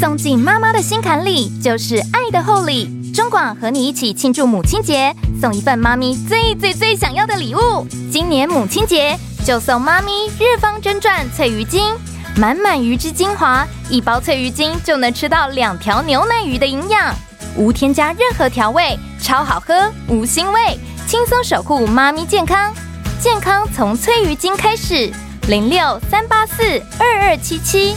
送进妈妈的心坎里，就是爱的厚礼。中广和你一起庆祝母亲节，送一份妈咪最最最想要的礼物。今年母亲节就送妈咪日方真传脆鱼精，满满鱼汁精华，一包脆鱼精就能吃到两条牛奶鱼的营养，无添加任何调味，超好喝，无腥味，轻松守护妈咪健康。健康从脆鱼精开始，零六三八四二二七七。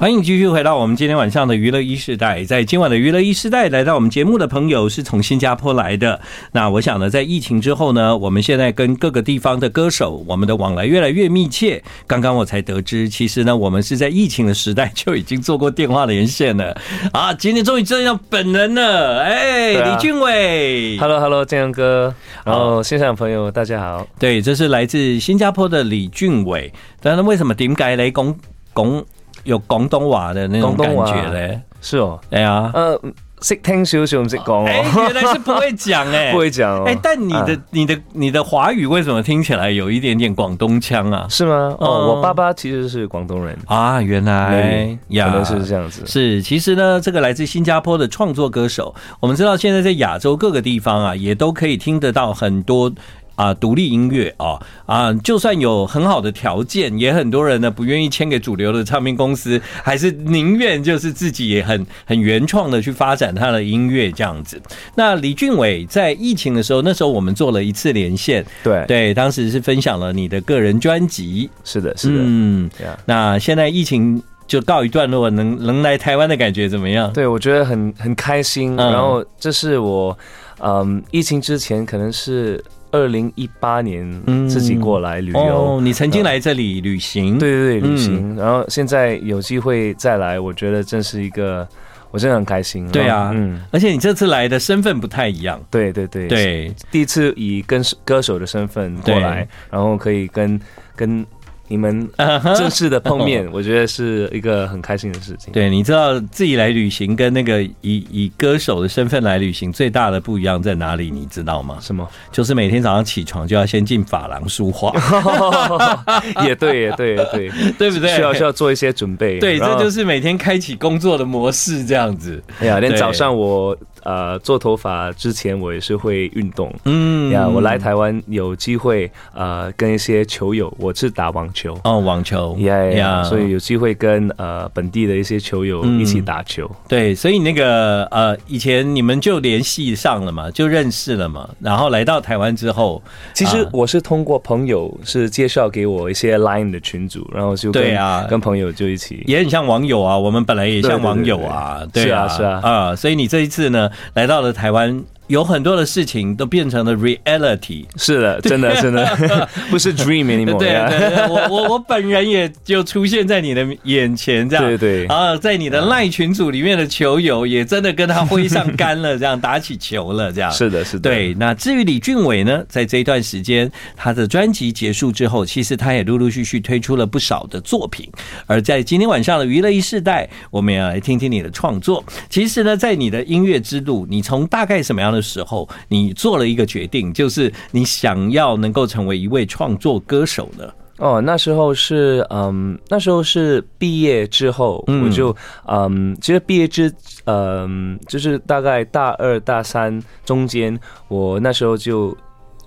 欢迎继续回到我们今天晚上的娱乐一世代。在今晚的娱乐一世代，来到我们节目的朋友是从新加坡来的。那我想呢，在疫情之后呢，我们现在跟各个地方的歌手，我们的往来越来越密切。刚刚我才得知，其实呢，我们是在疫情的时代就已经做过电话连线了啊！今天终于见到本人了，哎，李俊伟，Hello Hello，建阳哥，然后线上的朋友大家好。对，这是来自新加坡的李俊伟。但是为什么点解来讲讲？有广东话的那种感觉嘞，是哦，哎呀，呃，识听少少，唔识讲，哎，原来是不会讲哎，不会讲，哎，但你的、你的、你的华语为什么听起来有一点点广东腔啊？是吗？哦，我爸爸其实是广东人。啊，原来。呀，可能是这样子。是，其实呢，这个来自新加坡的创作歌手，我们知道现在在亚洲各个地方啊，也都可以听得到很多。啊，独立音乐啊啊，就算有很好的条件，也很多人呢不愿意签给主流的唱片公司，还是宁愿就是自己也很很原创的去发展他的音乐这样子。那李俊伟在疫情的时候，那时候我们做了一次连线，对对，当时是分享了你的个人专辑，是的，是的，嗯，那现在疫情就告一段落，能能来台湾的感觉怎么样？对，我觉得很很开心。然后这是我嗯，疫情之前可能是。二零一八年自己过来旅游，嗯哦，你曾经来这里旅行，对对对，旅行，嗯，然后现在有机会再来，我觉得真是一个，我真的很开心。对啊，嗯，而且你这次来的身份不太一样，对对对。对，第一次以跟歌手的身份过来，然后可以跟跟。你们 正式的碰面，我觉得是一个很开心的事情。对，你知道自己来旅行跟那个以以歌手的身份来旅行最大的不一样在哪里？你知道吗？什么？就是每天早上起床就要先进发廊梳化。也对，也对，也对，对不对？需要需要做一些准备。对，这就是每天开启工作的模式，这样子。哎呀，连早上我。呃，做头发之前我也是会运动，嗯。呀，我来台湾有机会呃跟一些球友，我是打网球。哦，网球。呀呀，所以有机会跟呃本地的一些球友一起打球，嗯、对，所以那个呃以前你们就联系上了嘛，就认识了嘛，然后来到台湾之后，其实我是通过朋友是介绍给我一些 Line 的群组，然后就对啊，跟朋友就一起，也很像网友啊，我们本来也像网友啊，对啊，是啊，啊，所以你这一次呢？来到了台湾。有很多的事情都变成了 reality，是 的，真的真的不是 dream anymore。对对对，我我我本人也就出现在你的眼前，这样对对。然后在你的赖群组里面的球友也真的跟他挥上杆了，这样打起球了，这样是的，是的。对，那至于李俊伟呢，在这一段时间他的专辑结束之后，其实他也陆陆续续推出了不少的作品。而在今天晚上的娱乐一世代，我们要来听听你的创作。其实呢，在你的音乐之路，你从大概什么样的的时候，你做了一个决定，就是你想要能够成为一位创作歌手呢？哦，那时候是嗯，那时候是毕业之后，我就嗯，其实毕业之嗯，就是大概大二大三中间，我那时候就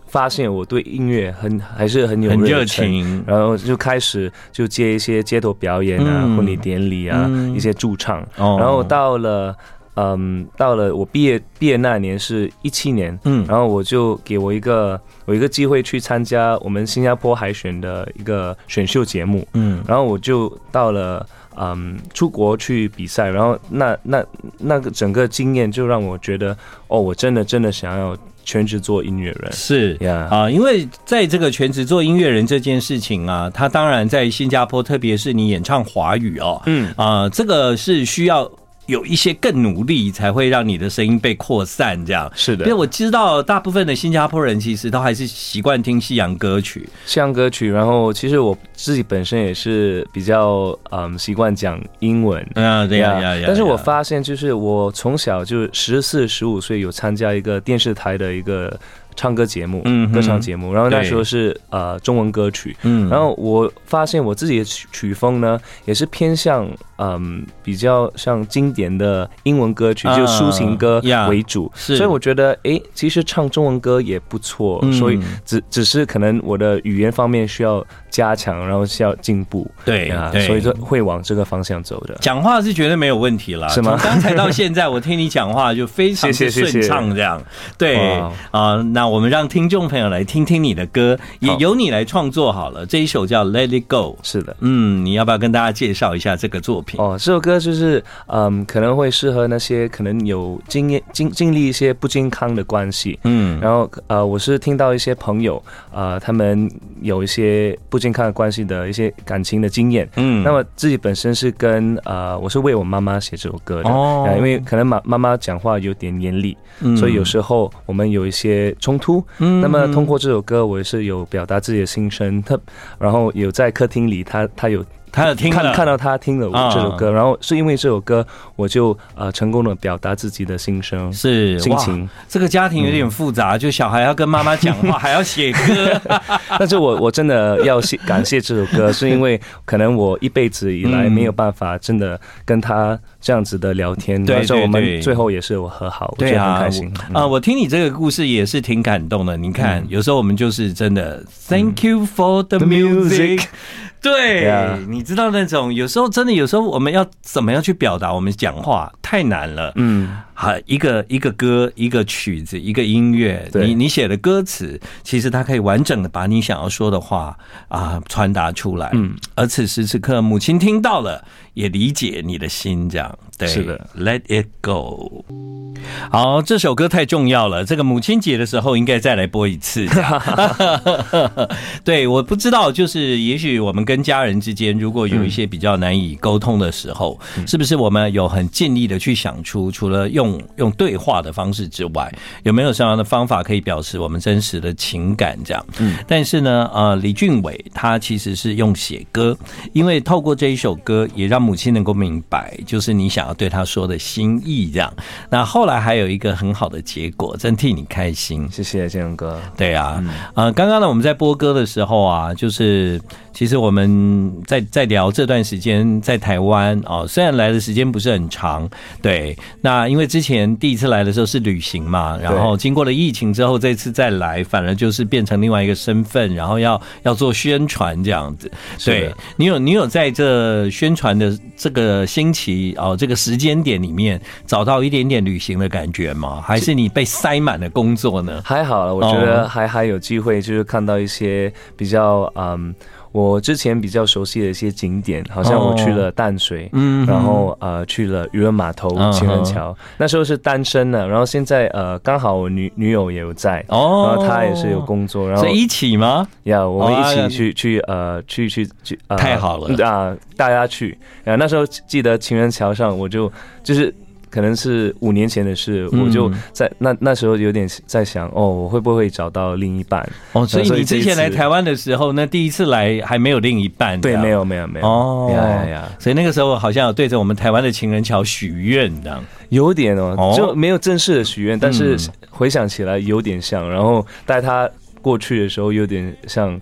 发现我对音乐很还是很有热情，然后就开始就接一些街头表演啊、婚礼典礼啊、一些驻唱，然后到了。嗯，到了我毕业毕业那年是一七年，嗯，然后我就给我一个我一个机会去参加我们新加坡海选的一个选秀节目，嗯，然后我就到了嗯出国去比赛，然后那那那个整个经验就让我觉得哦，我真的真的想要全职做音乐人，是呀啊，因为在这个全职做音乐人这件事情啊，他当然在新加坡，特别是你演唱华语哦，嗯。啊，这个是需要。有一些更努力，才会让你的声音被扩散。这样是的，因为我知道大部分的新加坡人其实都还是习惯听西洋歌曲，西洋歌曲。然后其实我自己本身也是比较嗯习惯讲英文啊，对呀呀呀。但是我发现，就是我从小就十四、十五岁有参加一个电视台的一个唱歌节目，嗯，歌唱节目。然后那时候是呃中文歌曲，嗯，然后我发现我自己的曲曲风呢，也是偏向嗯比较像经典的英文歌曲，就抒情歌为主。所以我觉得，哎，其实唱中文歌也不错。所以只只是可能我的语言方面需要加强，然后需要进步。对啊，所以就会往这个方向走的。讲话是绝对没有问题了，是吗？刚才到现在，我听你讲话就非常的顺畅，这样。对啊，那我们让听众朋友来听听你的歌，也由你来创作好了。这一首叫《Let It Go》，是的，嗯，你要不要跟大家介绍一下这个作品？哦，这首歌就是嗯，可能会适合那些可能有经验经经历一些不健康的关系，嗯，然后呃，我是听到一些朋友呃，他们有一些不健康的关系的一些感情的经验，嗯，那么自己本身是跟呃，我是为我妈妈写这首歌的，哦，因为可能妈妈妈讲话有点严厉，嗯，所以有时候我们有一些冲突，嗯，那么通过这首歌，我也是有表达自己的心声，他然后有在客厅里，他他有。他有听看看到他听了我这首歌，然后是因为这首歌，我就呃成功的表达自己的心声，是心情。这个家庭有点复杂，就小孩要跟妈妈讲话，还要写歌。但是我我真的要谢感谢这首歌，是因为可能我一辈子以来没有办法真的跟他这样子的聊天，对，我们最后也是我和好，我觉得很开心啊。我听你这个故事也是挺感动的。你看，有时候我们就是真的，Thank you for the music。对，yeah. 你知道那种有时候真的有时候我们要怎么样去表达我们讲话太难了。嗯，好，一个一个歌，一个曲子，一个音乐，你你写的歌词，其实它可以完整的把你想要说的话啊传达出来。嗯，而此时此刻，母亲听到了，也理解你的心，这样。对，是的，Let it go。好，这首歌太重要了，这个母亲节的时候应该再来播一次。对，我不知道，就是也许我们跟家人之间如果有一些比较难以沟通的时候，嗯，是不是我们有很尽力的去想出，除了用用对话的方式之外，有没有什么样的方法可以表示我们真实的情感？这样，嗯，但是呢，呃，李俊伟他其实是用写歌，因为透过这一首歌，也让母亲能够明白，就是你想要对他说的心意。这样，那后来还有一个很好的结果，真替你开心。谢谢建荣哥。对啊，嗯、呃，刚刚呢我们在播歌的时候啊，就是。其实我们在在聊这段时间在台湾哦，虽然来的时间不是很长，对，那因为之前第一次来的时候是旅行嘛，然后经过了疫情之后，这次再来反而就是变成另外一个身份，然后要要做宣传这样子。对，你有你有在这宣传的这个星期哦，这个时间点里面找到一点点旅行的感觉吗？还是你被塞满了工作呢？还好了，我觉得还还有机会，就是看到一些比较嗯。我之前比较熟悉的一些景点，好像我去了淡水，嗯，然后呃去了渔人码头、情人桥，那时候是单身的，然后现在呃刚好我女女友也有在，哦，然后她也是有工作，然后一起吗？呀，我们一起去去呃去去去，太好了啊，大家去，然后那时候记得情人桥上，我就就是。可能是五年前的事，我就在那那时候有点在想，哦，我会不会找到另一半？哦，所以你之前来台湾的时候，那第一次来还没有另一半？对，没有，没有，没有。哦呀呀呀！所以那个时候好像有对着我们台湾的情人桥许愿，这样有点哦，就没有正式的许愿，但是回想起来有点像。然后带他过去的时候，有点像。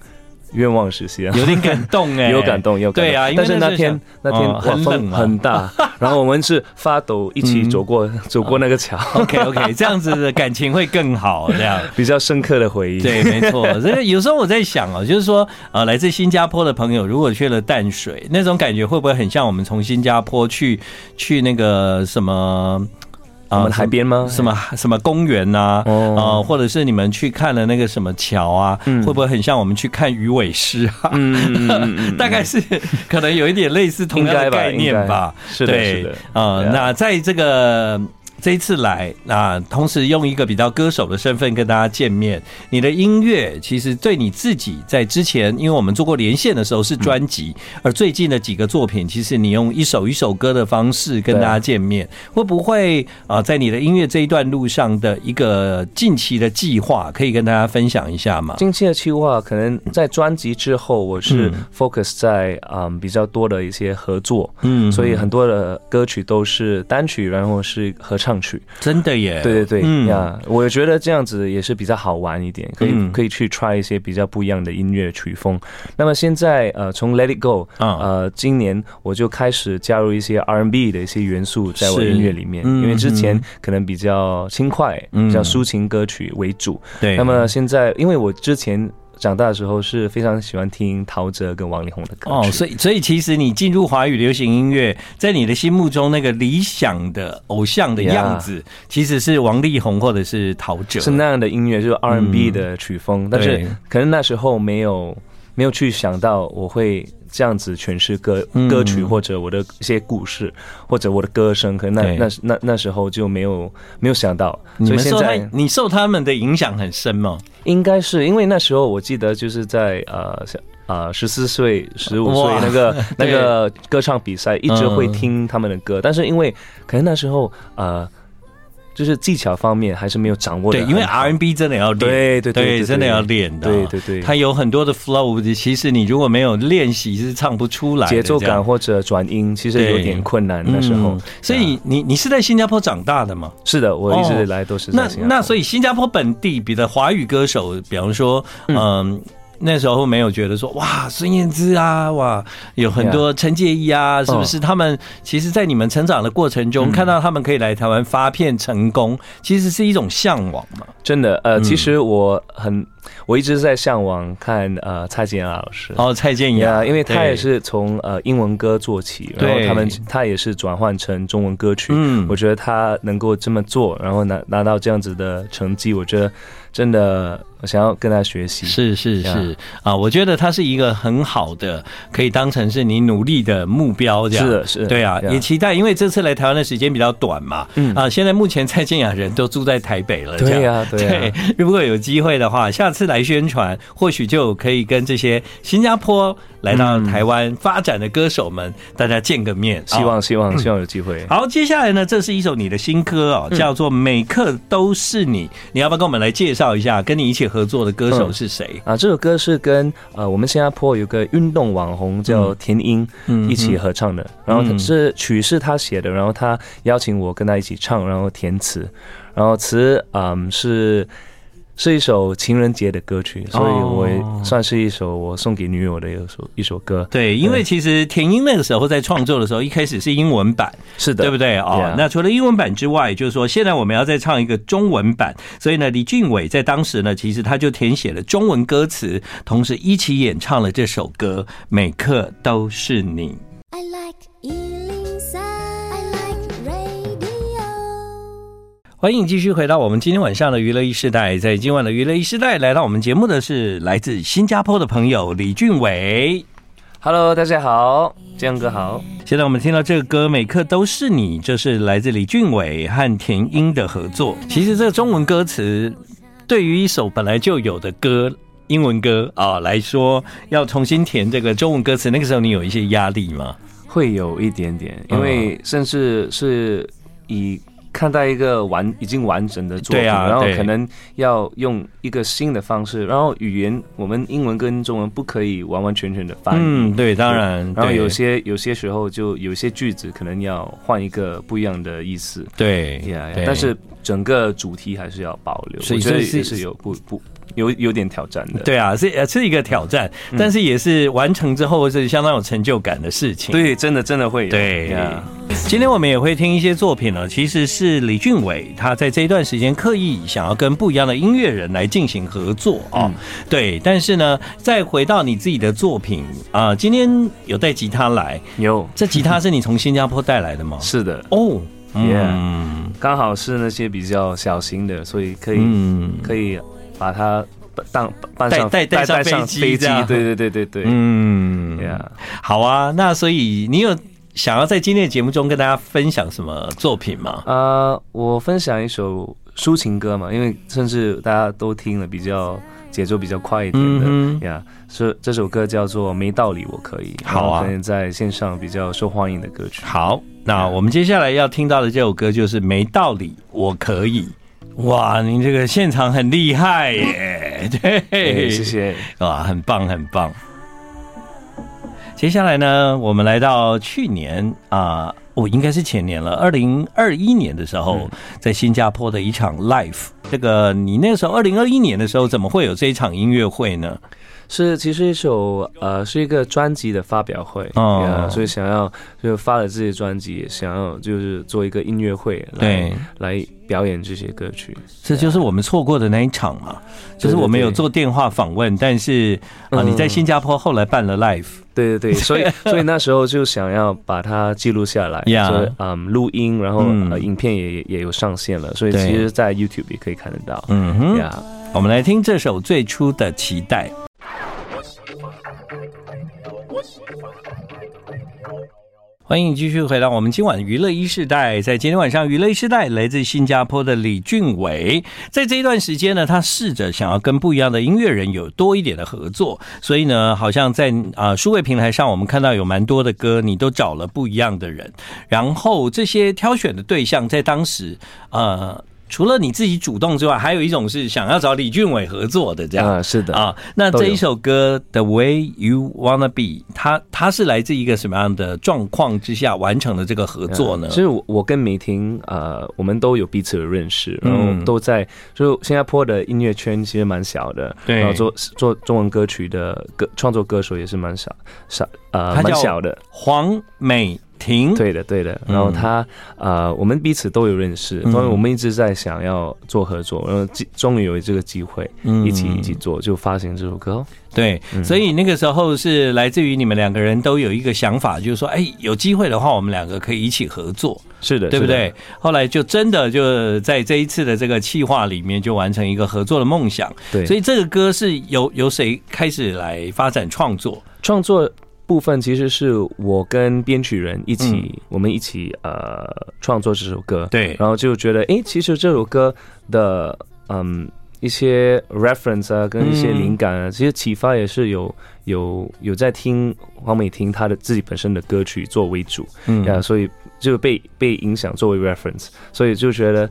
愿望实现，有点感动哎，有感动，有感动。对啊，但是那天那天很冷很大，然后我们是发抖一起走过走过那个桥。OK OK，这样子的感情会更好，这样比较深刻的回忆。对，没错。这个有时候我在想哦，就是说呃，来自新加坡的朋友如果去了淡水，那种感觉会不会很像我们从新加坡去去那个什么？啊，海边吗？什么什么公园呐？啊，或者是你们去看了那个什么桥啊？会不会很像我们去看鱼尾狮啊？嗯，大概是可能有一点类似同样的概念吧。是的，是的。啊，那在这个。这一次来啊，同时用一个比较歌手的身份跟大家见面。你的音乐其实对你自己在之前，因为我们做过连线的时候是专辑，而最近的几个作品，其实你用一首一首歌的方式跟大家见面，会不会啊，在你的音乐这一段路上的一个近期的计划，可以跟大家分享一下吗？近期的计划可能在专辑之后，我是 focus 在嗯比较多的一些合作，嗯，所以很多的歌曲都是单曲，然后是合唱。唱曲，真的耶！对对对，嗯。呀，我觉得这样子也是比较好玩一点，可以、嗯。可以去 try 一些比较不一样的音乐曲风。那么现在呃，从 Let It Go 啊。呃，今年我就开始加入一些 R&B 的一些元素在我音乐里面，嗯因为之前可能比较轻快、嗯。比较抒情歌曲为主。对，那么现在，因为我之前长大的时候是非常喜欢听陶喆跟王力宏的歌，哦，所以所以其实你进入华语流行音乐，在你的心目中那个理想的偶像的样子，其实是王力宏或者是陶喆，是那样的音乐，就是 R&B 的曲风，但是可能那时候没有没有去想到我会这样子诠释歌歌曲或者我的一些故事或者我的歌声，可能那那那那时候就没有没有想到，所以现在你受他们的影响很深吗？应该是因为那时候我记得就是在呃啊十四岁十五岁那个 那个歌唱比赛，一直会听他们的歌，但是因为可能那时候呃。就是技巧方面还是没有掌握的，对，因为 R&B 真的要练，对对对，真的要练的，对对对，它有很多的 flow，其实你如果没有练习是唱不出来，节奏感或者转音其实有点困难那时候。所以你你是在新加坡长大的吗？是的，我一直来都是在新加坡。那那所以新加坡本地比的华语歌手，比方说，嗯。那时候没有觉得说哇，孙燕姿啊，哇，有很多陈洁仪啊，是不是？他们其实，在你们成长的过程中，看到他们可以来台湾发片成功，其实是一种向往嘛。真的，呃，其实我很，我一直在向往看呃蔡健雅老师。哦，蔡健雅，因为他也是从呃英文歌做起，然后他们他也是转换成中文歌曲。嗯，我觉得他能够这么做，然后拿拿到这样子的成绩，我觉得。真的，我想要跟他学习。是是是啊，我觉得他是一个很好的，可以当成是你努力的目标。这样是的，是的，对啊，也期待，因为这次来台湾的时间比较短嘛。嗯啊，现在目前蔡健雅人都住在台北了。对呀，对。如果有机会的话，下次来宣传，或许就可以跟这些新加坡来到台湾发展的歌手们，大家见个面。希望希望希望有机会。好，接下来呢，这是一首你的新歌哦，叫做《每刻都是你》，你要不要跟我们来介绍？介绍一下跟你一起合作的歌手是谁？嗯、啊？这首歌是跟呃我们新加坡有个运动网红叫田英一起合唱的，然后是曲是他写的，然后他邀请我跟他一起唱，然后填词，然后词嗯是。是一首情人节的歌曲，所以我算是一首我送给女友的一首一首歌。对，因为其实田英那个时候在创作的时候，一开始是英文版，是的，对不对？哦，那除了英文版之外，就是说现在我们要再唱一个中文版，所以呢，李俊伟在当时呢，其实他就填写了中文歌词，同时一起演唱了这首歌《每刻都是你》。I like 欢迎继续回到我们今天晚上的娱乐一时代，在今晚的娱乐一时代，来到我们节目的是来自新加坡的朋友李俊伟。Hello，大家好，江哥好。现在我们听到这个歌《每刻都是你》，这是来自李俊伟和田英的合作。其实这个中文歌词对于一首本来就有的歌，英文歌啊来说，要重新填这个中文歌词，那个时候你有一些压力吗？会有一点点，因为甚至是以。看待一个完已经完整的作品，然后可能要用一个新的方式，然后语言我们英文跟中文不可以完完全全的翻译。嗯，对，当然。然后有些有些时候就有些句子可能要换一个不一样的意思。对，但是整个主题还是要保留。所以这是有不不有有点挑战的。对啊，是是一个挑战，但是也是完成之后是相当有成就感的事情。对，真的真的会有。对啊。今天我们也会听一些作品呢，其实是李俊伟他在这一段时间刻意想要跟不一样的音乐人来进行合作啊，对。但是呢，再回到你自己的作品啊，今天有带吉他来，有。这吉他是你从新加坡带来的吗？是的。哦，嗯，刚好是那些比较小型的，所以可以可以把它当带带带上飞机，飞机。对对对对对。嗯，好啊。那所以你有。想要在今天的节目中跟大家分享什么作品吗？啊、呃，我分享一首抒情歌嘛，因为甚至大家都听了比较节奏比较快一点的呀。是、嗯、这首歌叫做《没道理我可以》，好啊，在线上比较受欢迎的歌曲。好，那我们接下来要听到的这首歌就是《没道理我可以》。哇，您这个现场很厉害耶！对，对，谢谢。哇，很棒，很棒。接下来呢，我们来到去年啊，哦，应该是前年了，二零二一年的时候，在新加坡的一场 live。这个你那个时候二零二一年的时候，怎么会有这一场音乐会呢？是，其实一首呃，是一个专辑的发表会啊，oh. 所以想要就发了这些专辑，想要就是做一个音乐会来，对，来表演这些歌曲。这就是我们错过的那一场嘛，就是我们有做电话访问，但是啊，你在新加坡后来办了 live，对对对，所以所以那时候就想要把它记录下来，所以嗯，录音，然后呃，影片也也有上线了，所以其实，在 YouTube 也可以看得到。嗯哼，呀，我们来听这首最初的期待。欢迎继续回到我们今晚娱乐一世代，在今天晚上娱乐一世代，来自新加坡的李俊伟，在这一段时间呢，他试着想要跟不一样的音乐人有多一点的合作，所以呢，好像在啊数位平台上，我们看到有蛮多的歌，你都找了不一样的人，然后这些挑选的对象在当时呃。除了你自己主动之外，还有一种是想要找李俊伟合作的这样啊，是的啊。那这一首歌《The Way You Wanna Be》，它它是来自一个什么样的状况之下完成的这个合作呢？其实我我跟美婷呃，我们都有彼此的认识，然后都在就新加坡的音乐圈其实蛮小的，对，然后做做中文歌曲的歌创作歌手也是蛮少少呃蛮小的黄美。停，对的，对的。然后他，嗯、呃，我们彼此都有认识，所以我们一直在想要做合作，然后终于有这个机会，一起一起做，就发行这首歌。对，所以那个时候是来自于你们两个人都有一个想法，就是说，哎，有机会的话，我们两个可以一起合作。是的，对不对？后来就真的就在这一次的这个企划里面，就完成一个合作的梦想。对，所以这个歌是由由谁开始来发展创作？创作。部分其实是我跟编曲人一起，嗯、我们一起呃创作这首歌，对，然后就觉得，哎，其实这首歌的嗯一些 reference 啊，跟一些灵感啊，嗯、其实启发也是有有有在听黄美婷她的自己本身的歌曲作为主，嗯，啊，所以就被被影响作为 reference，所以就觉得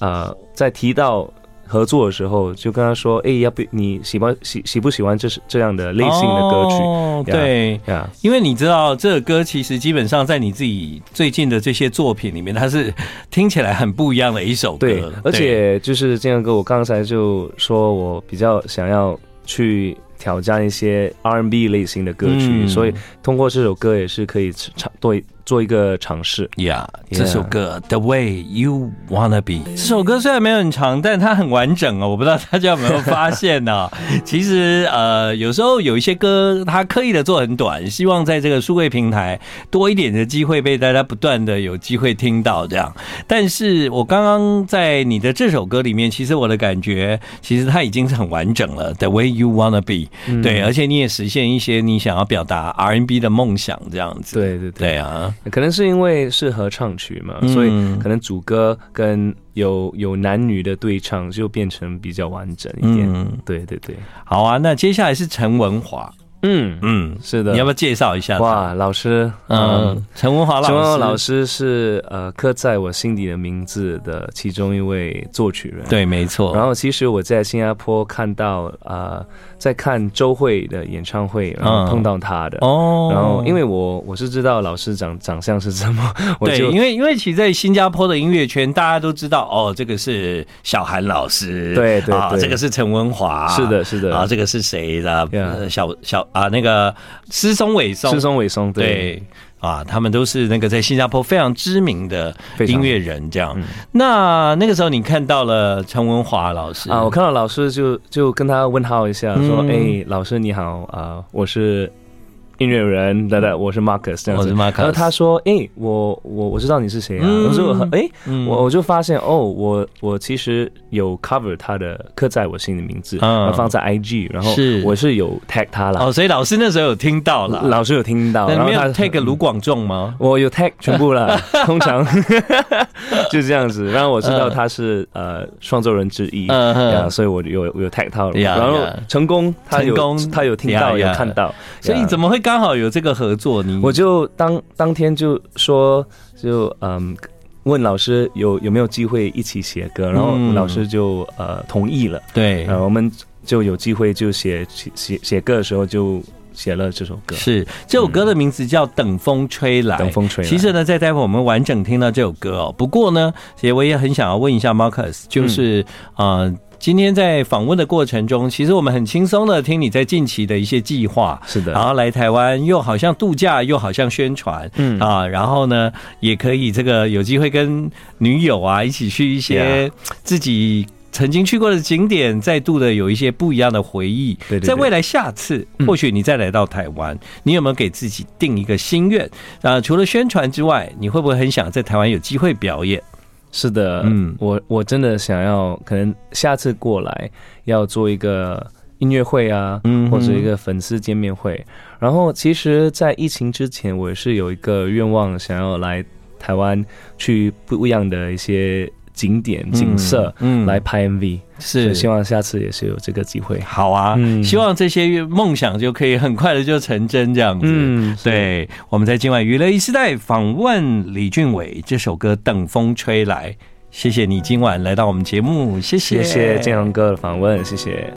啊、呃，在提到。合作的时候就跟他说：“哎，要不你喜欢喜喜不喜欢这是这样的类型的歌曲？哦，对呀，因为你知道这个歌其实基本上在你自己最近的这些作品里面，它是听起来很不一样的一首歌。对，而且就是这样歌，我刚才就说我比较想要去挑战一些 R&B 类型的歌曲，嗯，所以通过这首歌也是可以唱对。”做一个尝试呀，yeah, 这首歌 The Way You Wanna Be，这首歌虽然没有很长，但它很完整哦。我不知道大家有没有发现呢、啊？其实呃，有时候有一些歌，它刻意的做很短，希望在这个数位平台多一点的机会被大家不断的有机会听到这样。但是我刚刚在你的这首歌里面，其实我的感觉，其实它已经是很完整了。The Way You Wanna Be，、嗯、对，而且你也实现一些你想要表达 R&B 的梦想这样子。对对对，对啊。可能是因为是合唱曲嘛，所以可能主歌跟有有男女的对唱就变成比较完整一点。嗯，对对对。好啊，那接下来是陈文华。嗯嗯，是的，你要不要介绍一下？哇，老师，嗯，陈文华老师，陈文华老师是呃刻在我心底的名字的其中一位作曲人。对，没错。然后其实我在新加坡看到啊。呃在看周慧的演唱会，然后碰到他的哦，然后因为我我是知道老师长长相是什么，对，因为因为其实在新加坡的音乐圈，大家都知道哦，这个是小韩老师，对对啊，这个是陈文华，是的，是的，啊，这个是谁的？小小啊，那个施松伟松，施松伟松，对。啊，他们都是那个在新加坡非常知名的音乐人，这样。嗯、那那个时候你看到了陈文华老师啊，我看到老师就就跟他问好一下，说：“哎、嗯欸，老师你好啊，我是。”音乐人，对对，我是 Marcus 这样子。我是 Marcus。然后他说：“哎、欸，我我我知道你是谁啊。嗯”我说：“哎、欸，嗯、我我就发现哦，我我其实有 cover 他的刻在我心的名字，嗯，放在 IG，然后我是有 tag 他了。哦，所以老师那时候有听到了，老师有听到。然后他 tag 卢广仲吗？我有 tag 全部了，通常 就这样子。然后我知道他是呃创作人之一，嗯，所以我有我有 tag 他了。然后成功，他有他有听到，有看到。所以怎么会刚好有这个合作，你我就当当天就说，就嗯问老师有有没有机会一起写歌，然后老师就呃同意了。对，然后我们就有机会就写写写歌的时候就写了这首歌。是这首歌的名字叫《等风吹来》，等风吹来。其实呢，在待会我们完整听到这首歌哦。不过呢，其实我也很想要问一下 Marcus，就是啊。嗯呃今天在访问的过程中，其实我们很轻松的听你在近期的一些计划，是的，然后来台湾又好像度假，又好像宣传，嗯啊，然后呢，也可以这个有机会跟女友啊一起去一些自己曾经去过的景点，再度的有一些不一样的回忆。对，在未来下次或许你再来到台湾，你有没有给自己定一个心愿？啊，除了宣传之外，你会不会很想在台湾有机会表演？是的，嗯，我我真的想要，可能下次过来要做一个音乐会啊，嗯，或者一个粉丝见面会。然后，其实，在疫情之前，我也是有一个愿望，想要来台湾去不一样的一些。景点景色，嗯，来拍 MV 是，希望下次也是有这个机会。好啊，嗯，希望这些梦想就可以很快的就成真这样子。嗯，对，我们在今晚娱乐一时代访问李俊伟，这首歌《等风吹来》，谢谢你今晚来到我们节目，谢谢，谢谢建宏哥的访问，谢谢。